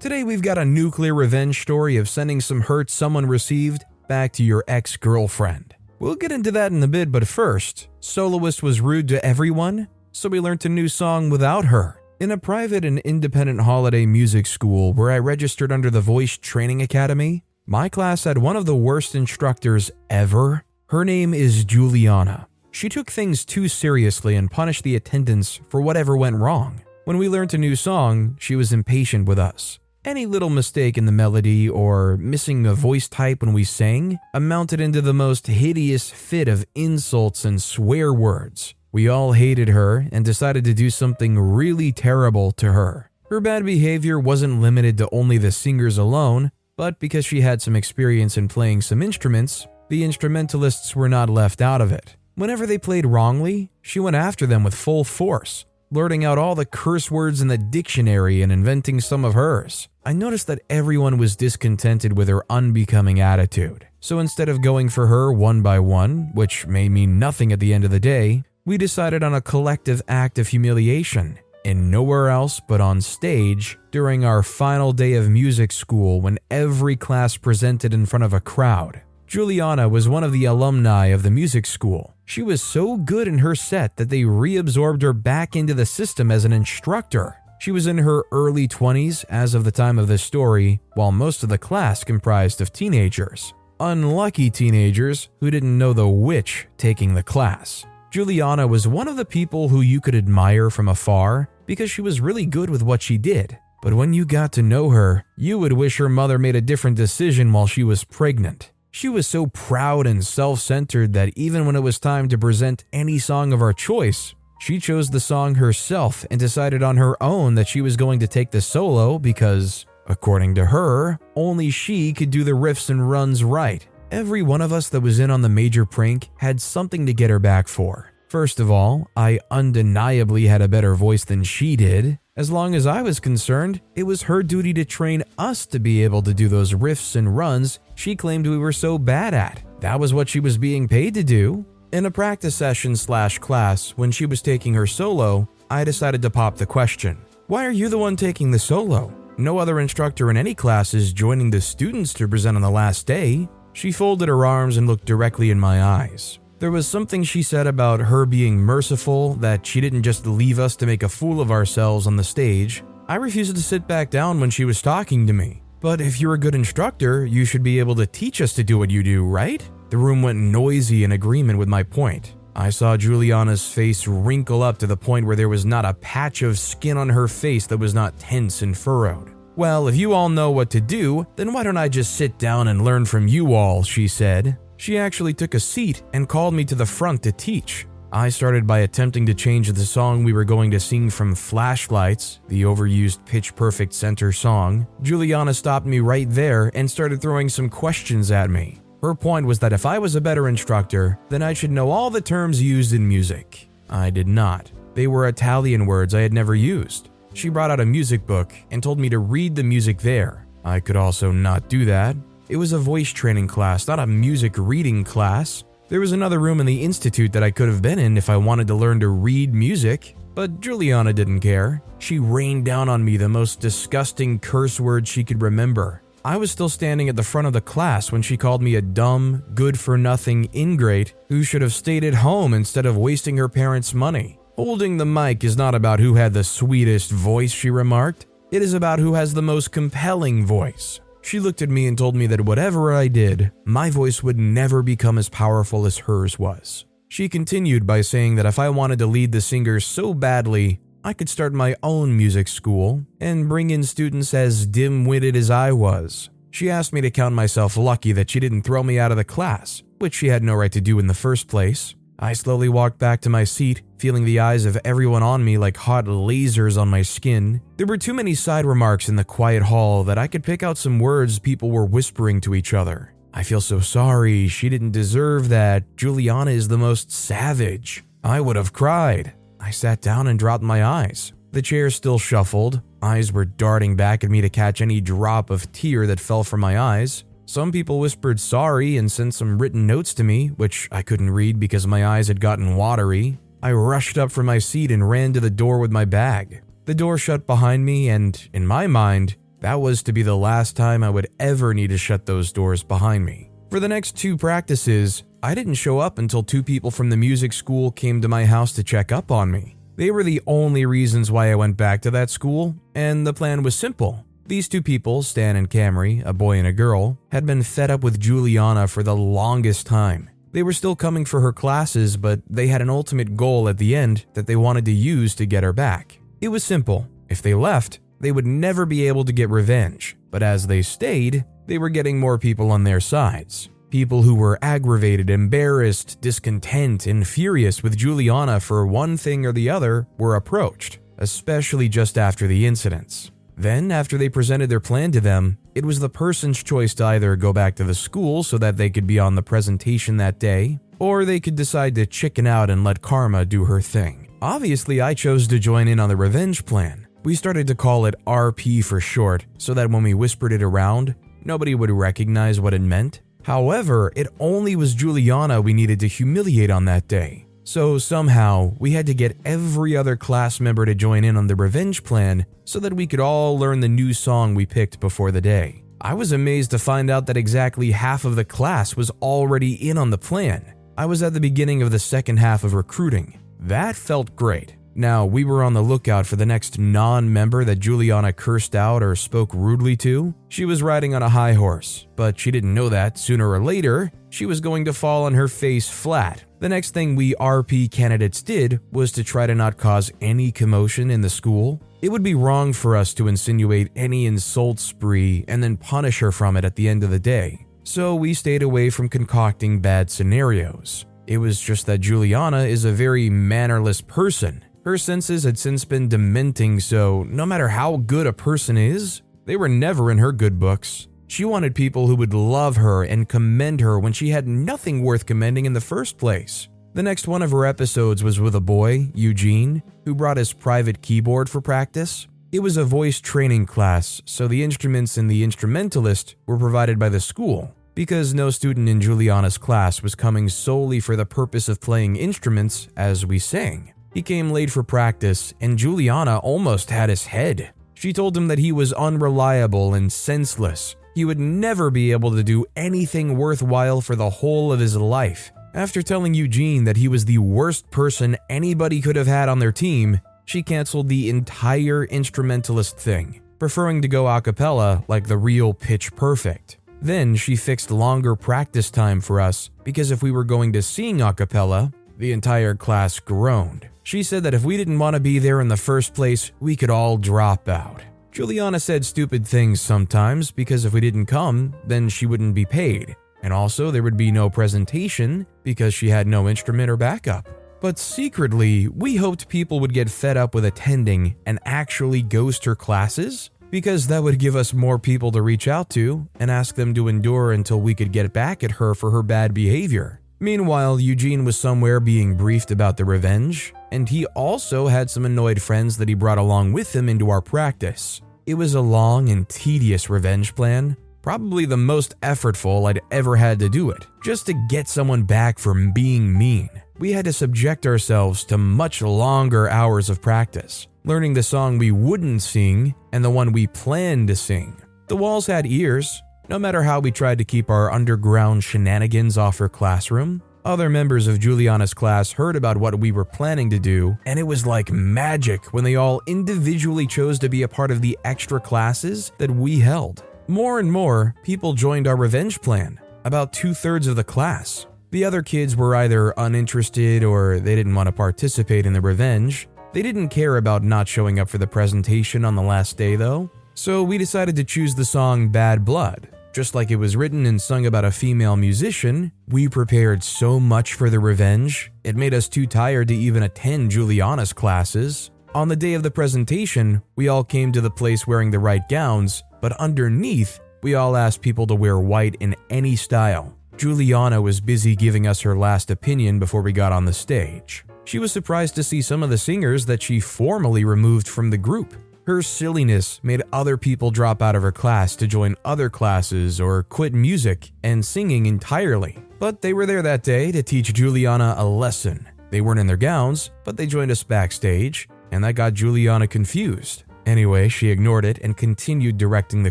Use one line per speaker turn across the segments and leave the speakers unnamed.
Today, we've got a nuclear revenge story of sending some hurt someone received back to your ex girlfriend. We'll get into that in a bit, but first, Soloist was rude to everyone, so we learned a new song without her. In a private and independent holiday music school where I registered under the Voice Training Academy, my class had one of the worst instructors ever. Her name is Juliana. She took things too seriously and punished the attendants for whatever went wrong. When we learned a new song, she was impatient with us. Any little mistake in the melody or missing a voice type when we sang amounted into the most hideous fit of insults and swear words. We all hated her and decided to do something really terrible to her. Her bad behavior wasn't limited to only the singers alone, but because she had some experience in playing some instruments, the instrumentalists were not left out of it. Whenever they played wrongly, she went after them with full force, blurting out all the curse words in the dictionary and inventing some of hers. I noticed that everyone was discontented with her unbecoming attitude. So instead of going for her one by one, which may mean nothing at the end of the day, we decided on a collective act of humiliation. And nowhere else but on stage during our final day of music school when every class presented in front of a crowd. Juliana was one of the alumni of the music school. She was so good in her set that they reabsorbed her back into the system as an instructor. She was in her early 20s as of the time of this story, while most of the class comprised of teenagers. Unlucky teenagers who didn't know the witch taking the class. Juliana was one of the people who you could admire from afar because she was really good with what she did. But when you got to know her, you would wish her mother made a different decision while she was pregnant. She was so proud and self centered that even when it was time to present any song of our choice, she chose the song herself and decided on her own that she was going to take the solo because, according to her, only she could do the riffs and runs right. Every one of us that was in on the major prank had something to get her back for. First of all, I undeniably had a better voice than she did. As long as I was concerned, it was her duty to train us to be able to do those riffs and runs she claimed we were so bad at. That was what she was being paid to do. In a practice session slash class, when she was taking her solo, I decided to pop the question Why are you the one taking the solo? No other instructor in any class is joining the students to present on the last day. She folded her arms and looked directly in my eyes. There was something she said about her being merciful, that she didn't just leave us to make a fool of ourselves on the stage. I refused to sit back down when she was talking to me. But if you're a good instructor, you should be able to teach us to do what you do, right? The room went noisy in agreement with my point. I saw Juliana's face wrinkle up to the point where there was not a patch of skin on her face that was not tense and furrowed. Well, if you all know what to do, then why don't I just sit down and learn from you all, she said. She actually took a seat and called me to the front to teach. I started by attempting to change the song we were going to sing from Flashlights, the overused pitch perfect center song. Juliana stopped me right there and started throwing some questions at me. Her point was that if I was a better instructor, then I should know all the terms used in music. I did not. They were Italian words I had never used. She brought out a music book and told me to read the music there. I could also not do that, it was a voice training class, not a music reading class. There was another room in the institute that I could have been in if I wanted to learn to read music, but Juliana didn't care. She rained down on me the most disgusting curse words she could remember. I was still standing at the front of the class when she called me a dumb, good for nothing ingrate who should have stayed at home instead of wasting her parents' money. Holding the mic is not about who had the sweetest voice, she remarked. It is about who has the most compelling voice. She looked at me and told me that whatever I did, my voice would never become as powerful as hers was. She continued by saying that if I wanted to lead the singers so badly, I could start my own music school and bring in students as dim witted as I was. She asked me to count myself lucky that she didn't throw me out of the class, which she had no right to do in the first place. I slowly walked back to my seat, feeling the eyes of everyone on me like hot lasers on my skin. There were too many side remarks in the quiet hall that I could pick out some words people were whispering to each other. I feel so sorry, she didn't deserve that. Juliana is the most savage. I would have cried. I sat down and dropped my eyes. The chair still shuffled. Eyes were darting back at me to catch any drop of tear that fell from my eyes. Some people whispered sorry and sent some written notes to me, which I couldn't read because my eyes had gotten watery. I rushed up from my seat and ran to the door with my bag. The door shut behind me, and in my mind, that was to be the last time I would ever need to shut those doors behind me. For the next two practices, I didn't show up until two people from the music school came to my house to check up on me. They were the only reasons why I went back to that school, and the plan was simple these two people, Stan and Camry, a boy and a girl, had been fed up with Juliana for the longest time. They were still coming for her classes, but they had an ultimate goal at the end that they wanted to use to get her back. It was simple. If they left, they would never be able to get revenge. But as they stayed, they were getting more people on their sides. People who were aggravated, embarrassed, discontent, and furious with Juliana for one thing or the other were approached, especially just after the incidents. Then, after they presented their plan to them, it was the person's choice to either go back to the school so that they could be on the presentation that day, or they could decide to chicken out and let karma do her thing. Obviously, I chose to join in on the revenge plan. We started to call it RP for short, so that when we whispered it around, nobody would recognize what it meant. However, it only was Juliana we needed to humiliate on that day. So somehow, we had to get every other class member to join in on the revenge plan so that we could all learn the new song we picked before the day. I was amazed to find out that exactly half of the class was already in on the plan. I was at the beginning of the second half of recruiting. That felt great. Now, we were on the lookout for the next non member that Juliana cursed out or spoke rudely to. She was riding on a high horse, but she didn't know that sooner or later, she was going to fall on her face flat the next thing we RP candidates did was to try to not cause any commotion in the school. It would be wrong for us to insinuate any insult spree and then punish her from it at the end of the day. So we stayed away from concocting bad scenarios. It was just that Juliana is a very mannerless person. Her senses had since been dementing, so no matter how good a person is, they were never in her good books. She wanted people who would love her and commend her when she had nothing worth commending in the first place. The next one of her episodes was with a boy, Eugene, who brought his private keyboard for practice. It was a voice training class, so the instruments and the instrumentalist were provided by the school. Because no student in Juliana's class was coming solely for the purpose of playing instruments as we sang. He came late for practice, and Juliana almost had his head. She told him that he was unreliable and senseless, he would never be able to do anything worthwhile for the whole of his life. After telling Eugene that he was the worst person anybody could have had on their team, she canceled the entire instrumentalist thing, preferring to go a cappella like the real Pitch Perfect. Then she fixed longer practice time for us because if we were going to sing a cappella, the entire class groaned. She said that if we didn't want to be there in the first place, we could all drop out. Juliana said stupid things sometimes because if we didn't come, then she wouldn't be paid. And also, there would be no presentation because she had no instrument or backup. But secretly, we hoped people would get fed up with attending and actually ghost her classes because that would give us more people to reach out to and ask them to endure until we could get back at her for her bad behavior. Meanwhile, Eugene was somewhere being briefed about the revenge, and he also had some annoyed friends that he brought along with him into our practice. It was a long and tedious revenge plan, probably the most effortful I'd ever had to do it, just to get someone back from being mean. We had to subject ourselves to much longer hours of practice, learning the song we wouldn't sing and the one we planned to sing. The walls had ears. No matter how we tried to keep our underground shenanigans off her classroom, other members of Juliana's class heard about what we were planning to do, and it was like magic when they all individually chose to be a part of the extra classes that we held. More and more, people joined our revenge plan, about two thirds of the class. The other kids were either uninterested or they didn't want to participate in the revenge. They didn't care about not showing up for the presentation on the last day, though, so we decided to choose the song Bad Blood Just like it was written and sung about a female musician, we prepared so much for the revenge, it made us too tired to even attend Juliana's classes. On the day of the presentation, we all came to the place wearing the right gowns, but underneath, we all asked people to wear white in any style. Juliana was busy giving us her last opinion before we got on the stage. She was surprised to see some of the singers that she formally removed from the group. Her silliness made other people drop out of her class to join other classes or quit music and singing entirely. But they were there that day to teach Juliana a lesson. They weren't in their gowns, but they joined us backstage, and that got Juliana confused. Anyway, she ignored it and continued directing the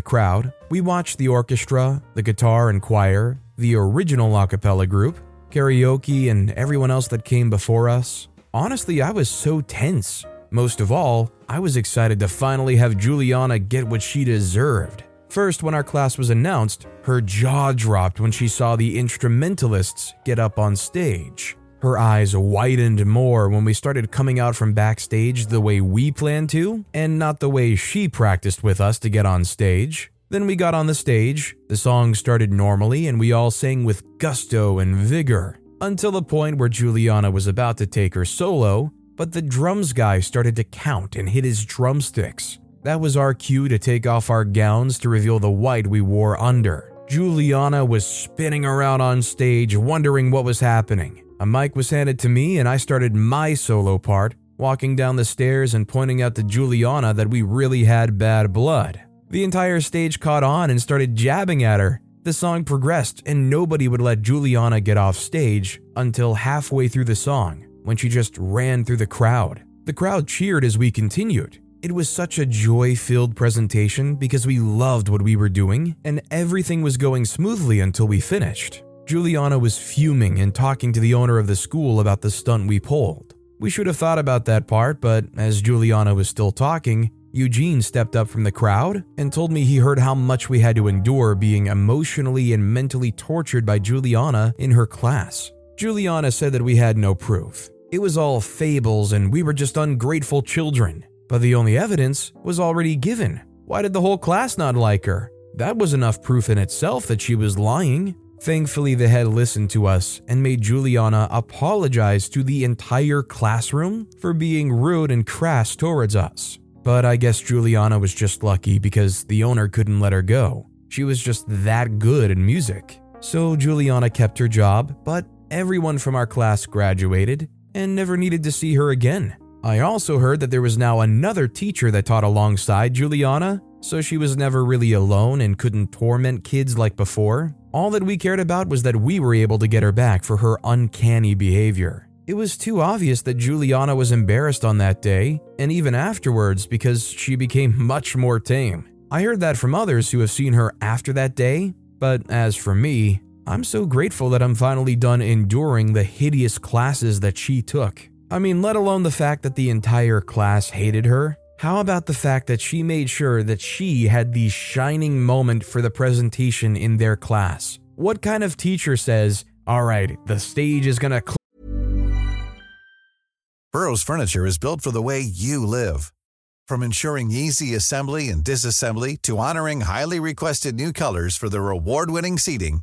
crowd. We watched the orchestra, the guitar and choir, the original a cappella group, karaoke, and everyone else that came before us. Honestly, I was so tense. Most of all, I was excited to finally have Juliana get what she deserved. First, when our class was announced, her jaw dropped when she saw the instrumentalists get up on stage. Her eyes widened more when we started coming out from backstage the way we planned to, and not the way she practiced with us to get on stage. Then we got on the stage, the song started normally, and we all sang with gusto and vigor, until the point where Juliana was about to take her solo, but the drums guy started to count and hit his drumsticks. That was our cue to take off our gowns to reveal the white we wore under. Juliana was spinning around on stage, wondering what was happening. A mic was handed to me, and I started my solo part, walking down the stairs and pointing out to Juliana that we really had bad blood. The entire stage caught on and started jabbing at her. The song progressed, and nobody would let Juliana get off stage until halfway through the song, when she just ran through the crowd. The crowd cheered as we continued. It was such a joy filled presentation because we loved what we were doing, and everything was going smoothly until we finished. Juliana was fuming and talking to the owner of the school about the stunt we pulled. We should have thought about that part, but as Juliana was still talking, Eugene stepped up from the crowd and told me he heard how much we had to endure being emotionally and mentally tortured by Juliana in her class. Juliana said that we had no proof. It was all fables and we were just ungrateful children. But the only evidence was already given. Why did the whole class not like her? That was enough proof in itself that she was lying. Thankfully, the head listened to us and made Juliana apologize to the entire classroom for being rude and crass towards us. But I guess Juliana was just lucky because the owner couldn't let her go. She was just that good in music. So Juliana kept her job, but everyone from our class graduated and never needed to see her again. I also heard that there was now another teacher that taught alongside Juliana, so she was never really alone and couldn't torment kids like before. All that we cared about was that we were able to get her back for her uncanny behavior. It was too obvious that Juliana was embarrassed on that day, and even afterwards because she became much more tame. I heard that from others who have seen her after that day, but as for me, I'm so grateful that I'm finally done enduring the hideous classes that she took. I mean, let alone the fact that the entire class hated her. How about the fact that she made sure that she had the shining moment for the presentation in their class? What kind of teacher says, all right, the stage is gonna. Cl-?
Burrow's Furniture is built for the way you live. From ensuring easy assembly and disassembly to honoring highly requested new colors for their award winning seating,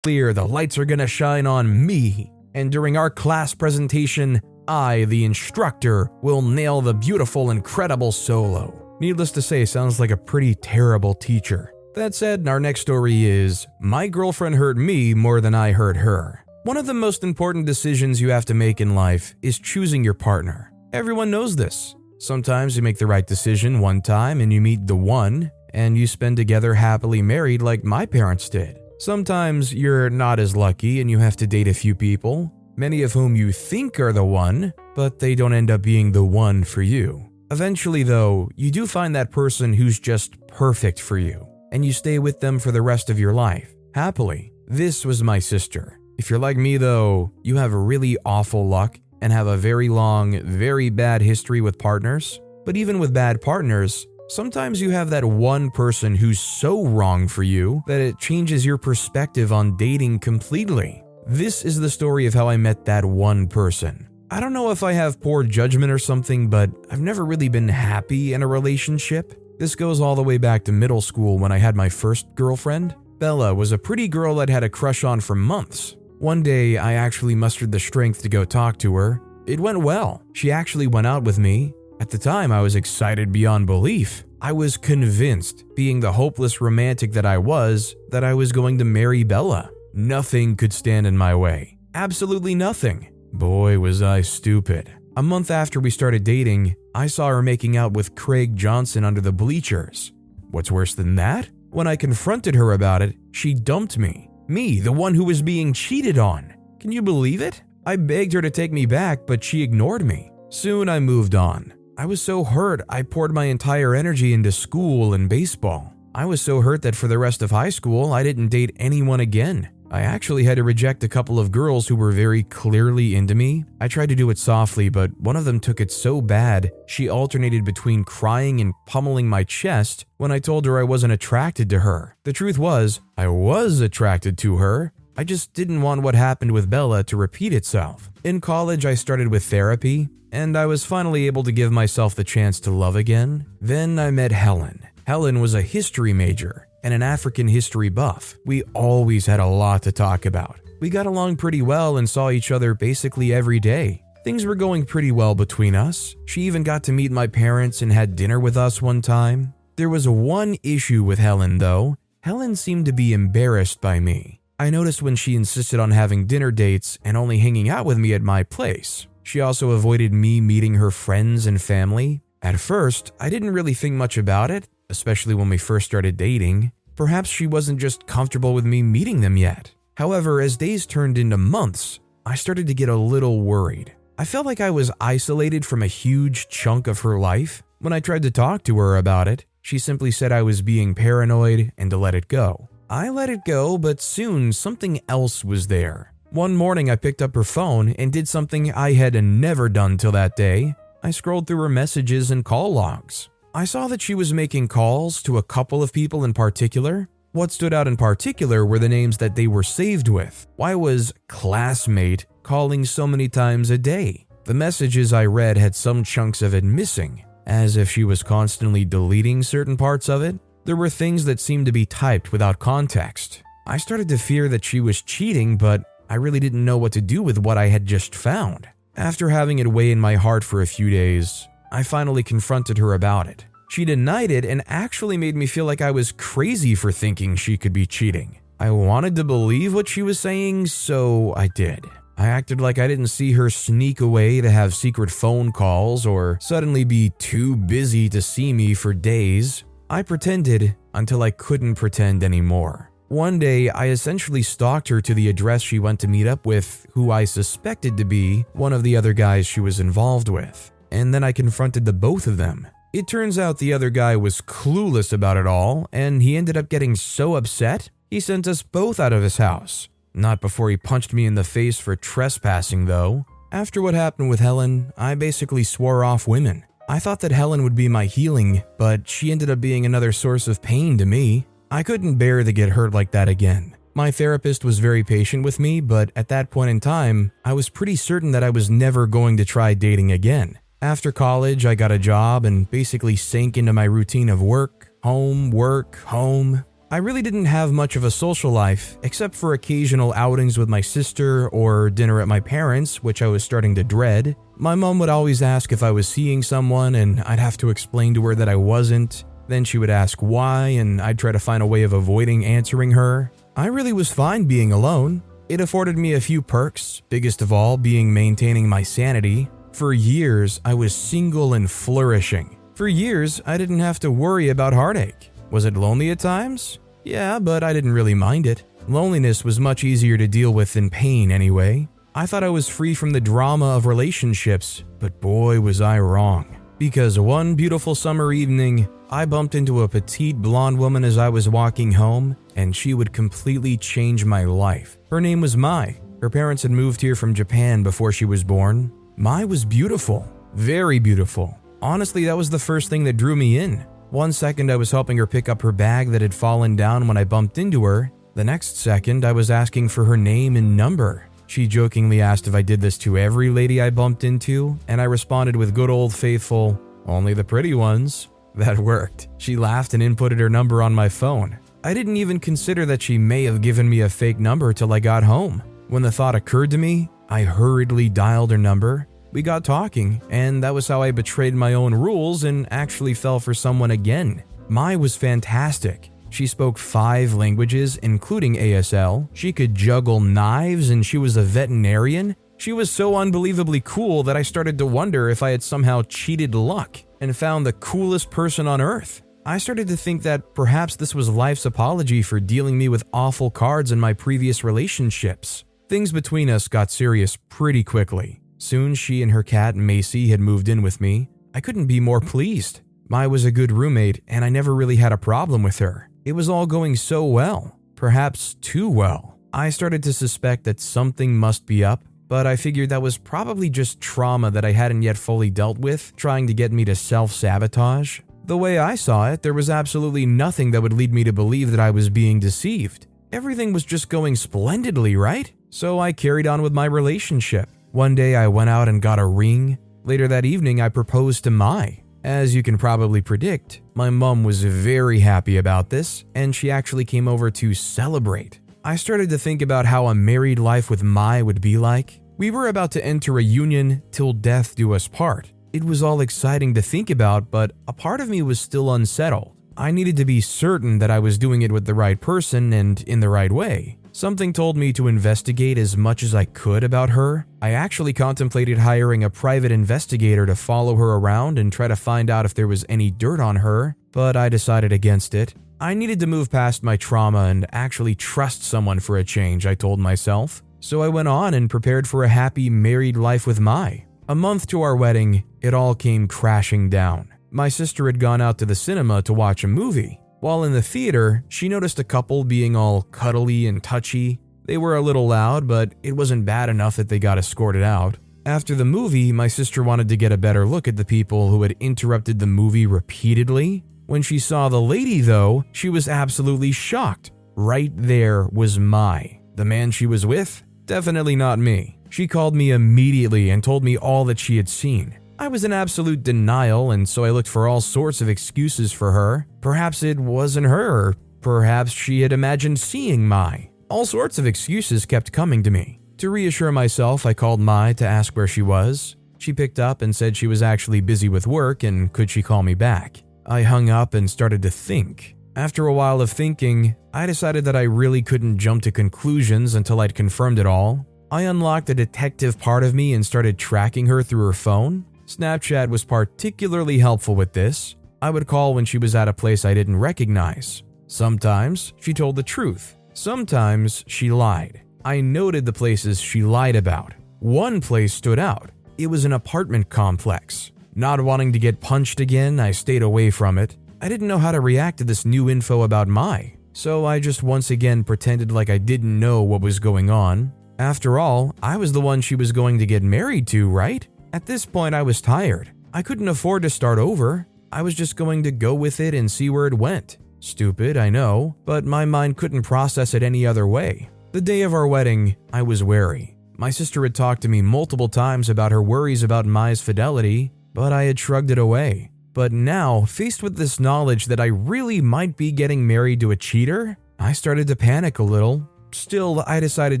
Clear, the lights are gonna shine on me. And during our class presentation, I, the instructor, will nail the beautiful, incredible solo. Needless to say, sounds like a pretty terrible teacher. That said, our next story is My girlfriend hurt me more than I hurt her. One of the most important decisions you have to make in life is choosing your partner. Everyone knows this. Sometimes you make the right decision one time and you meet the one, and you spend together happily married like my parents did. Sometimes you're not as lucky and you have to date a few people, many of whom you think are the one, but they don't end up being the one for you. Eventually, though, you do find that person who's just perfect for you, and you stay with them for the rest of your life, happily. This was my sister. If you're like me, though, you have really awful luck and have a very long, very bad history with partners. But even with bad partners, Sometimes you have that one person who's so wrong for you that it changes your perspective on dating completely. This is the story of how I met that one person. I don't know if I have poor judgment or something, but I've never really been happy in a relationship. This goes all the way back to middle school when I had my first girlfriend. Bella was a pretty girl I'd had a crush on for months. One day, I actually mustered the strength to go talk to her. It went well. She actually went out with me, at the time, I was excited beyond belief. I was convinced, being the hopeless romantic that I was, that I was going to marry Bella. Nothing could stand in my way. Absolutely nothing. Boy, was I stupid. A month after we started dating, I saw her making out with Craig Johnson under the bleachers. What's worse than that? When I confronted her about it, she dumped me. Me, the one who was being cheated on. Can you believe it? I begged her to take me back, but she ignored me. Soon I moved on. I was so hurt, I poured my entire energy into school and baseball. I was so hurt that for the rest of high school, I didn't date anyone again. I actually had to reject a couple of girls who were very clearly into me. I tried to do it softly, but one of them took it so bad, she alternated between crying and pummeling my chest when I told her I wasn't attracted to her. The truth was, I was attracted to her. I just didn't want what happened with Bella to repeat itself. In college, I started with therapy and I was finally able to give myself the chance to love again. Then I met Helen. Helen was a history major and an African history buff. We always had a lot to talk about. We got along pretty well and saw each other basically every day. Things were going pretty well between us. She even got to meet my parents and had dinner with us one time. There was one issue with Helen, though. Helen seemed to be embarrassed by me. I noticed when she insisted on having dinner dates and only hanging out with me at my place. She also avoided me meeting her friends and family. At first, I didn't really think much about it, especially when we first started dating. Perhaps she wasn't just comfortable with me meeting them yet. However, as days turned into months, I started to get a little worried. I felt like I was isolated from a huge chunk of her life. When I tried to talk to her about it, she simply said I was being paranoid and to let it go. I let it go, but soon something else was there. One morning, I picked up her phone and did something I had never done till that day. I scrolled through her messages and call logs. I saw that she was making calls to a couple of people in particular. What stood out in particular were the names that they were saved with. Why was classmate calling so many times a day? The messages I read had some chunks of it missing, as if she was constantly deleting certain parts of it. There were things that seemed to be typed without context. I started to fear that she was cheating, but I really didn't know what to do with what I had just found. After having it weigh in my heart for a few days, I finally confronted her about it. She denied it and actually made me feel like I was crazy for thinking she could be cheating. I wanted to believe what she was saying, so I did. I acted like I didn't see her sneak away to have secret phone calls or suddenly be too busy to see me for days. I pretended until I couldn't pretend anymore. One day, I essentially stalked her to the address she went to meet up with, who I suspected to be one of the other guys she was involved with. And then I confronted the both of them. It turns out the other guy was clueless about it all, and he ended up getting so upset, he sent us both out of his house. Not before he punched me in the face for trespassing, though. After what happened with Helen, I basically swore off women. I thought that Helen would be my healing, but she ended up being another source of pain to me. I couldn't bear to get hurt like that again. My therapist was very patient with me, but at that point in time, I was pretty certain that I was never going to try dating again. After college, I got a job and basically sank into my routine of work, home, work, home. I really didn't have much of a social life, except for occasional outings with my sister or dinner at my parents', which I was starting to dread. My mom would always ask if I was seeing someone, and I'd have to explain to her that I wasn't. Then she would ask why, and I'd try to find a way of avoiding answering her. I really was fine being alone. It afforded me a few perks, biggest of all being maintaining my sanity. For years, I was single and flourishing. For years, I didn't have to worry about heartache. Was it lonely at times? Yeah, but I didn't really mind it. Loneliness was much easier to deal with than pain, anyway. I thought I was free from the drama of relationships, but boy, was I wrong. Because one beautiful summer evening, I bumped into a petite blonde woman as I was walking home, and she would completely change my life. Her name was Mai. Her parents had moved here from Japan before she was born. Mai was beautiful, very beautiful. Honestly, that was the first thing that drew me in. One second, I was helping her pick up her bag that had fallen down when I bumped into her. The next second, I was asking for her name and number. She jokingly asked if I did this to every lady I bumped into, and I responded with good old faithful, only the pretty ones. That worked. She laughed and inputted her number on my phone. I didn't even consider that she may have given me a fake number till I got home. When the thought occurred to me, I hurriedly dialed her number. We got talking, and that was how I betrayed my own rules and actually fell for someone again. Mai was fantastic. She spoke five languages, including ASL. She could juggle knives, and she was a veterinarian. She was so unbelievably cool that I started to wonder if I had somehow cheated luck and found the coolest person on earth. I started to think that perhaps this was life's apology for dealing me with awful cards in my previous relationships. Things between us got serious pretty quickly. Soon she and her cat Macy had moved in with me. I couldn't be more pleased. Mai was a good roommate, and I never really had a problem with her. It was all going so well, perhaps too well. I started to suspect that something must be up, but I figured that was probably just trauma that I hadn't yet fully dealt with, trying to get me to self sabotage. The way I saw it, there was absolutely nothing that would lead me to believe that I was being deceived. Everything was just going splendidly, right? So I carried on with my relationship. One day I went out and got a ring. Later that evening, I proposed to Mai. As you can probably predict, my mom was very happy about this, and she actually came over to celebrate. I started to think about how a married life with Mai would be like. We were about to enter a union till death do us part. It was all exciting to think about, but a part of me was still unsettled. I needed to be certain that I was doing it with the right person and in the right way. Something told me to investigate as much as I could about her. I actually contemplated hiring a private investigator to follow her around and try to find out if there was any dirt on her, but I decided against it. I needed to move past my trauma and actually trust someone for a change, I told myself. So I went on and prepared for a happy married life with Mai. A month to our wedding, it all came crashing down. My sister had gone out to the cinema to watch a movie. While in the theater, she noticed a couple being all cuddly and touchy. They were a little loud, but it wasn't bad enough that they got escorted out. After the movie, Mai sister wanted to get a better look at the people who had interrupted the movie repeatedly when she saw the lady, though, she was absolutely shocked. Right there was my. The man she was with? Definitely not me. She called me immediately and told me all that she had seen. I was in absolute denial, and so I looked for all sorts of excuses for her. Perhaps it wasn't her, perhaps she had imagined seeing Mai. All sorts of excuses kept coming to me. To reassure myself, I called Mai to ask where she was. She picked up and said she was actually busy with work and could she call me back. I hung up and started to think. After a while of thinking, I decided that I really couldn't jump to conclusions until I'd confirmed it all. I unlocked the detective part of me and started tracking her through her phone. Snapchat was particularly helpful with this. I would call when she was at a place I didn't recognize. Sometimes she told the truth, sometimes she lied. I noted the places she lied about. One place stood out it was an apartment complex. Not wanting to get punched again, I stayed away from it. I didn't know how to react to this new info about Mai. So I just once again pretended like I didn't know what was going on. After all, I was the one she was going to get married to, right? At this point, I was tired. I couldn't afford to start over. I was just going to go with it and see where it went. Stupid, I know, but my mind couldn't process it any other way. The day of our wedding, I was wary. My sister had talked to me multiple times about her worries about Mai's fidelity, but I had shrugged it away. But now, faced with this knowledge that I really might be getting married to a cheater, I started to panic a little. Still, I decided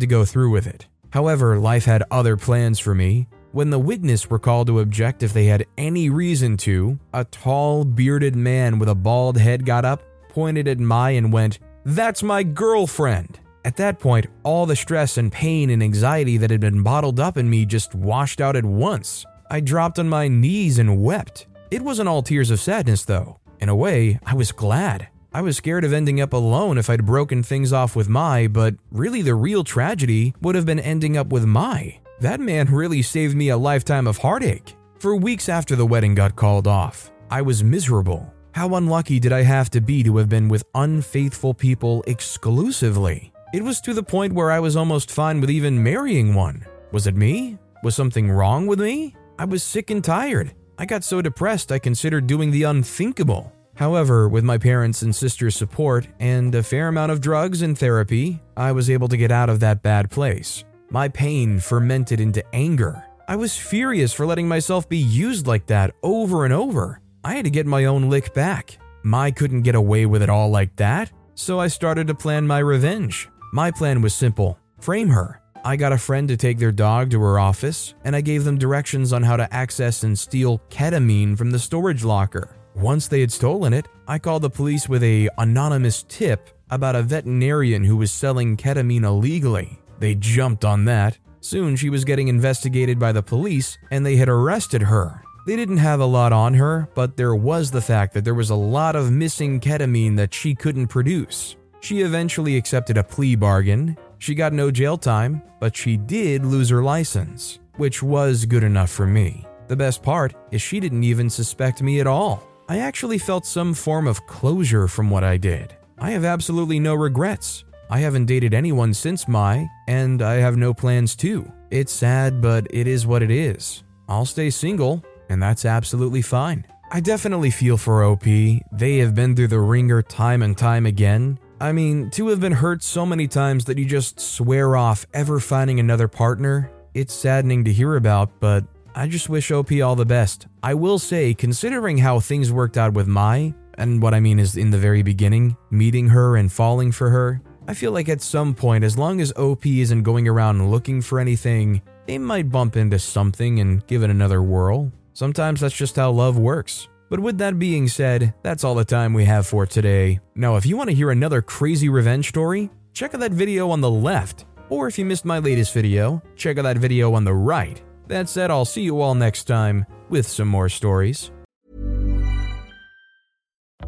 to go through with it. However, life had other plans for me. When the witness were called to object if they had any reason to, a tall, bearded man with a bald head got up, pointed at Mai, and went, That's my girlfriend! At that point, all the stress and pain and anxiety that had been bottled up in me just washed out at once. I dropped on my knees and wept. It wasn't all tears of sadness, though. In a way, I was glad. I was scared of ending up alone if I'd broken things off with Mai, but really the real tragedy would have been ending up with Mai. That man really saved me a lifetime of heartache. For weeks after the wedding got called off, I was miserable. How unlucky did I have to be to have been with unfaithful people exclusively? It was to the point where I was almost fine with even marrying one. Was it me? Was something wrong with me? I was sick and tired. I got so depressed I considered doing the unthinkable. However, with my parents' and sister's support and a fair amount of drugs and therapy, I was able to get out of that bad place. My pain fermented into anger. I was furious for letting myself be used like that over and over. I had to get my own lick back. Mai couldn't get away with it all like that, so I started to plan my revenge. My plan was simple frame her. I got a friend to take their dog to her office, and I gave them directions on how to access and steal ketamine from the storage locker. Once they had stolen it, I called the police with a anonymous tip about a veterinarian who was selling ketamine illegally. They jumped on that. Soon she was getting investigated by the police and they had arrested her. They didn't have a lot on her, but there was the fact that there was a lot of missing ketamine that she couldn't produce. She eventually accepted a plea bargain she got no jail time, but she did lose her license, which was good enough for me. The best part is she didn't even suspect me at all. I actually felt some form of closure from what I did. I have absolutely no regrets. I haven't dated anyone since Mai, and I have no plans to. It's sad, but it is what it is. I'll stay single, and that's absolutely fine. I definitely feel for OP. They have been through the ringer time and time again, I mean, to have been hurt so many times that you just swear off ever finding another partner, it's saddening to hear about, but I just wish OP all the best. I will say, considering how things worked out with Mai, and what I mean is in the very beginning, meeting her and falling for her, I feel like at some point, as long as OP isn't going around looking for anything, they might bump into something and give it another whirl. Sometimes that's just how love works. But with that being said, that's all the time we have for today. Now, if you want to hear another crazy revenge story, check out that video on the left. Or if you missed my latest video, check out that video on the right. That said, I'll see you all next time with some more stories.